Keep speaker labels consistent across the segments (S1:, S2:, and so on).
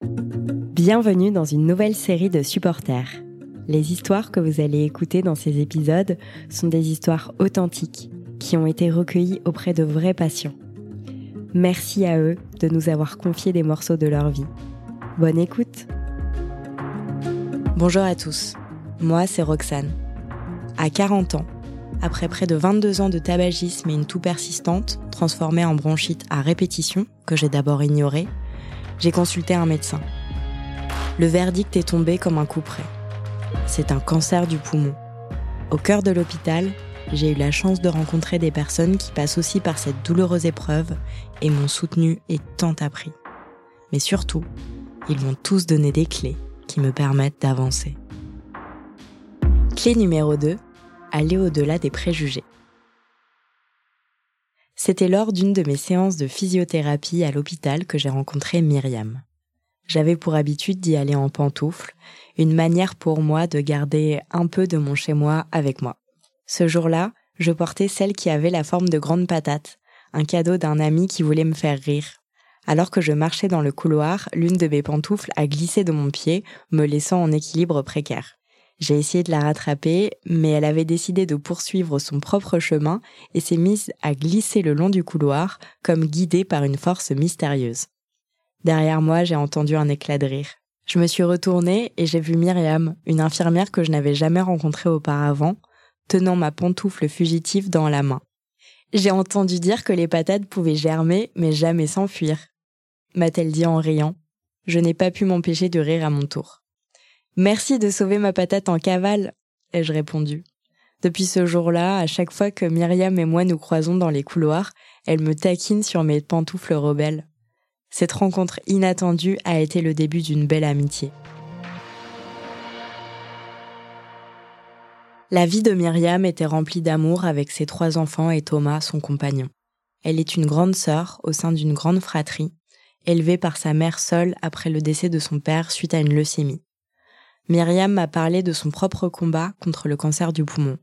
S1: Bienvenue dans une nouvelle série de supporters. Les histoires que vous allez écouter dans ces épisodes sont des histoires authentiques qui ont été recueillies auprès de vrais patients. Merci à eux de nous avoir confié des morceaux de leur vie. Bonne écoute Bonjour à tous, moi c'est Roxane. À 40 ans, après près de 22 ans de tabagisme et une toux persistante, transformée en bronchite à répétition, que j'ai d'abord ignorée, j'ai consulté un médecin. Le verdict est tombé comme un coup près. C'est un cancer du poumon. Au cœur de l'hôpital, j'ai eu la chance de rencontrer des personnes qui passent aussi par cette douloureuse épreuve et m'ont soutenu et tant appris. Mais surtout, ils m'ont tous donné des clés qui me permettent d'avancer. Clé numéro 2, aller au-delà des préjugés. C'était lors d'une de mes séances de physiothérapie à l'hôpital que j'ai rencontré Myriam. J'avais pour habitude d'y aller en pantoufles, une manière pour moi de garder un peu de mon chez-moi avec moi. Ce jour-là, je portais celle qui avait la forme de grande patate, un cadeau d'un ami qui voulait me faire rire. Alors que je marchais dans le couloir, l'une de mes pantoufles a glissé de mon pied, me laissant en équilibre précaire. J'ai essayé de la rattraper, mais elle avait décidé de poursuivre son propre chemin et s'est mise à glisser le long du couloir, comme guidée par une force mystérieuse. Derrière moi, j'ai entendu un éclat de rire. Je me suis retournée et j'ai vu Myriam, une infirmière que je n'avais jamais rencontrée auparavant, tenant ma pantoufle fugitive dans la main. J'ai entendu dire que les patates pouvaient germer, mais jamais s'enfuir. M'a-t-elle dit en riant. Je n'ai pas pu m'empêcher de rire à mon tour. Merci de sauver ma patate en cavale, ai-je répondu. Depuis ce jour-là, à chaque fois que Myriam et moi nous croisons dans les couloirs, elle me taquine sur mes pantoufles rebelles. Cette rencontre inattendue a été le début d'une belle amitié. La vie de Myriam était remplie d'amour avec ses trois enfants et Thomas, son compagnon. Elle est une grande sœur au sein d'une grande fratrie, élevée par sa mère seule après le décès de son père suite à une leucémie. Myriam m'a parlé de son propre combat contre le cancer du poumon.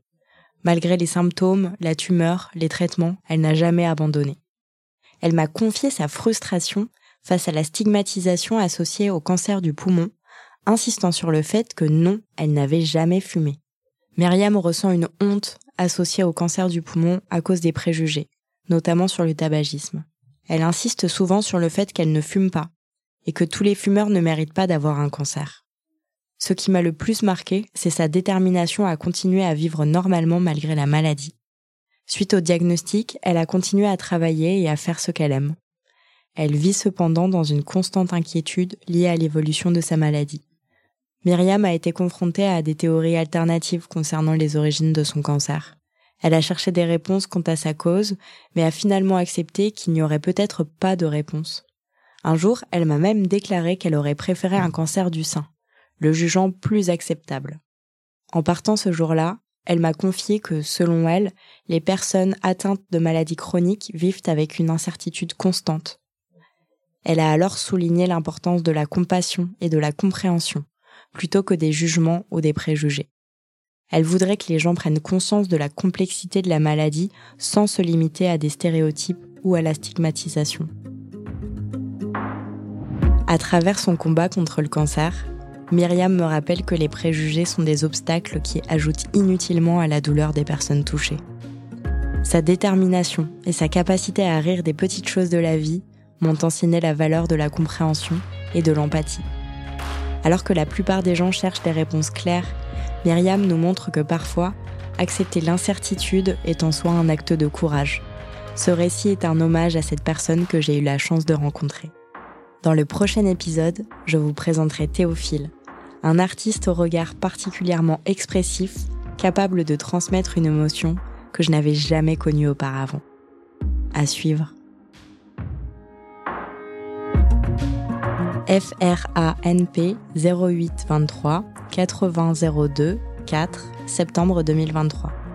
S1: Malgré les symptômes, la tumeur, les traitements, elle n'a jamais abandonné. Elle m'a confié sa frustration face à la stigmatisation associée au cancer du poumon, insistant sur le fait que non, elle n'avait jamais fumé. Myriam ressent une honte associée au cancer du poumon à cause des préjugés, notamment sur le tabagisme. Elle insiste souvent sur le fait qu'elle ne fume pas et que tous les fumeurs ne méritent pas d'avoir un cancer. Ce qui m'a le plus marqué, c'est sa détermination à continuer à vivre normalement malgré la maladie. Suite au diagnostic, elle a continué à travailler et à faire ce qu'elle aime. Elle vit cependant dans une constante inquiétude liée à l'évolution de sa maladie. Myriam a été confrontée à des théories alternatives concernant les origines de son cancer. Elle a cherché des réponses quant à sa cause, mais a finalement accepté qu'il n'y aurait peut-être pas de réponse. Un jour, elle m'a même déclaré qu'elle aurait préféré un cancer du sein, le jugeant plus acceptable. En partant ce jour-là, elle m'a confié que, selon elle, les personnes atteintes de maladies chroniques vivent avec une incertitude constante. Elle a alors souligné l'importance de la compassion et de la compréhension, plutôt que des jugements ou des préjugés. Elle voudrait que les gens prennent conscience de la complexité de la maladie sans se limiter à des stéréotypes ou à la stigmatisation. À travers son combat contre le cancer, Myriam me rappelle que les préjugés sont des obstacles qui ajoutent inutilement à la douleur des personnes touchées. Sa détermination et sa capacité à rire des petites choses de la vie m'ont enseigné la valeur de la compréhension et de l'empathie. Alors que la plupart des gens cherchent des réponses claires, Myriam nous montre que parfois, accepter l'incertitude est en soi un acte de courage. Ce récit est un hommage à cette personne que j'ai eu la chance de rencontrer. Dans le prochain épisode, je vous présenterai Théophile, un artiste au regard particulièrement expressif, capable de transmettre une émotion que je n'avais jamais connue auparavant. À suivre. FRANP 0823 8002 4 septembre 2023.